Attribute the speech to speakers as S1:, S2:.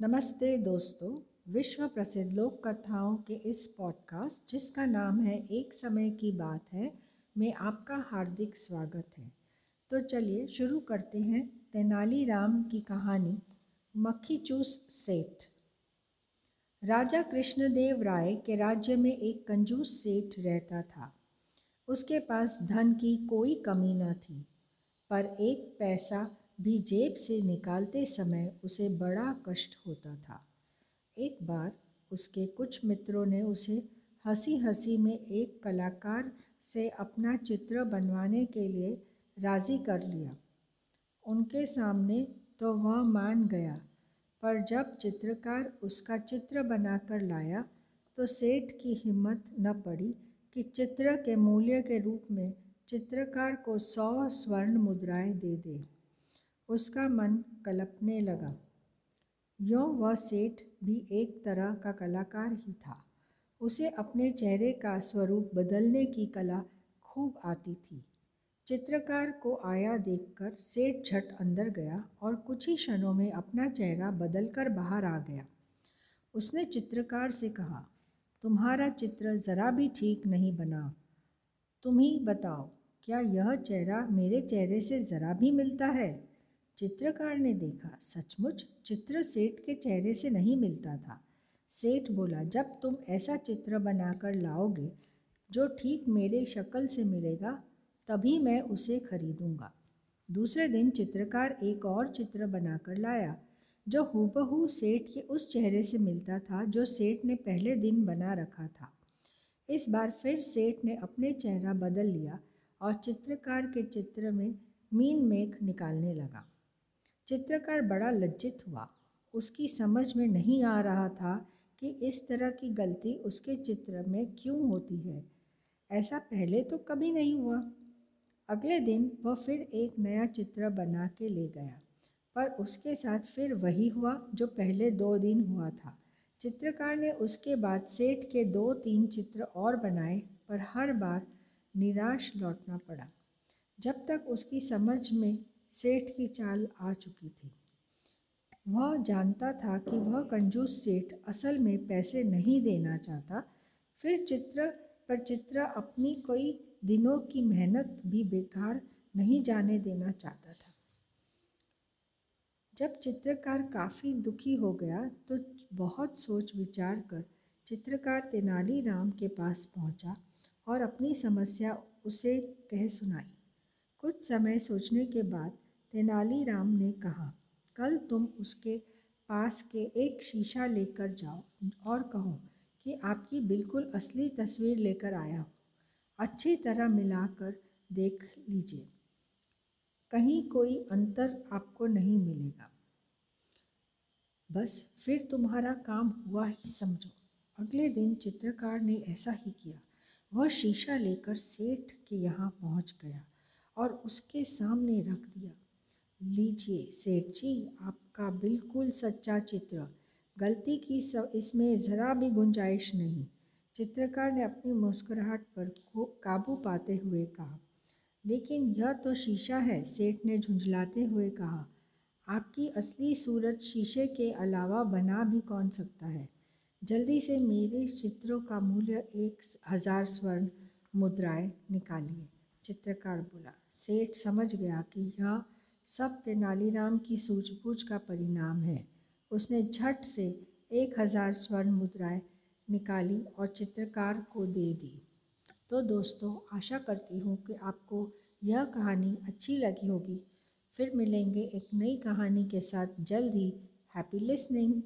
S1: नमस्ते दोस्तों, विश्व प्रसिद्ध लोक कथाओं के इस पॉडकास्ट जिसका नाम है एक समय की बात है, में आपका हार्दिक स्वागत है। तो चलिए शुरू करते हैं तेनालीराम की कहानी मक्खी चूस सेठ। राजा कृष्णदेव राय के राज्य में एक कंजूस सेठ रहता था। उसके पास धन की कोई कमी न थी, पर एक पैसा भी जेब से निकालते समय उसे बड़ा कष्ट होता था। एक बार उसके कुछ मित्रों ने उसे हँसी हँसी में एक कलाकार से अपना चित्र बनवाने के लिए राज़ी कर लिया। उनके सामने तो वह मान गया, पर जब चित्रकार उसका चित्र बनाकर लाया तो सेठ की हिम्मत न पड़ी कि चित्र के मूल्य के रूप में चित्रकार को सौ स्वर्ण मुद्राएँ दे दे। उसका मन कलपने लगा। यों वह सेठ भी एक तरह का कलाकार ही था। उसे अपने चेहरे का स्वरूप बदलने की कला खूब आती थी। चित्रकार को आया देखकर सेठ झट अंदर गया और कुछ ही क्षणों में अपना चेहरा बदलकर बाहर आ गया। उसने चित्रकार से कहा, तुम्हारा चित्र ज़रा भी ठीक नहीं बना। तुम ही बताओ, क्या यह चेहरा मेरे चेहरे से ज़रा भी मिलता है? चित्रकार ने देखा, सचमुच चित्र सेठ के चेहरे से नहीं मिलता था। सेठ बोला, जब तुम ऐसा चित्र बनाकर लाओगे, जो ठीक मेरे शक्ल से मिलेगा, तभी मैं उसे खरीदूँगा। दूसरे दिन चित्रकार एक और चित्र बनाकर लाया, जो हूबहू सेठ के उस चेहरे से मिलता था, जो सेठ ने पहले दिन बना रखा था। इस बार फिर सेठ ने अपने चेहरा बदल लिया और चित्रकार के चित्र में मीन मेख निकालने लगा। चित्रकार बड़ा लज्जित हुआ। उसकी समझ में नहीं आ रहा था कि इस तरह की गलती उसके चित्र में क्यों होती है। ऐसा पहले तो कभी नहीं हुआ। अगले दिन वह फिर एक नया चित्र बना के ले गया। पर उसके साथ फिर वही हुआ जो पहले दो दिन हुआ था। चित्रकार ने उसके बाद सेठ के दो तीन चित्र और बनाए, पर हर बार निराश लौटना पड़ा। जब तक उसकी समझ में सेठ की चाल आ चुकी थी। वह जानता था कि वह कंजूस सेठ असल में पैसे नहीं देना चाहता, फिर चित्र पर चित्र अपनी कोई दिनों की मेहनत भी बेकार नहीं जाने देना चाहता था। जब चित्रकार काफ़ी दुखी हो गया तो बहुत सोच विचार कर चित्रकार तेनालीराम के पास पहुँचा और अपनी समस्या उसे कह सुनाई। कुछ समय सोचने के बाद तेनालीराम ने कहा, कल तुम उसके पास के एक शीशा लेकर जाओ और कहो कि आपकी बिल्कुल असली तस्वीर लेकर आया हो। अच्छी तरह मिलाकर देख लीजिए। कहीं कोई अंतर आपको नहीं मिलेगा। बस फिर तुम्हारा काम हुआ ही समझो। अगले दिन चित्रकार ने ऐसा ही किया। वह शीशा लेकर सेठ के यहाँ पहुँच गया। और उसके सामने रख दिया। लीजिए, सेठ जी, आपका बिल्कुल सच्चा चित्र। गलती की सब इसमें ज़रा भी गुंजाइश नहीं। चित्रकार ने अपनी मुस्कुराहट पर काबू पाते हुए कहा। लेकिन यह तो शीशा है, सेठ ने झुंझलाते हुए कहा। आपकी असली सूरत शीशे के अलावा बना भी कौन सकता है? जल्दी से मेरे चित्रों का मूल्य एक हज़ार स्वर्ण मुद्राएँ निकालिए। चित्रकार बोला, सेठ समझ गया कि यह सब तेनालीराम की सूझबूझ का परिणाम है। उसने झट से एक हज़ार स्वर्ण मुद्राएँ निकाली और चित्रकार को दे दी। तो दोस्तों, आशा करती हूँ कि आपको यह कहानी अच्छी लगी होगी। फिर मिलेंगे एक नई कहानी के साथ। जल्द ही, हैप्पी लिसनिंग!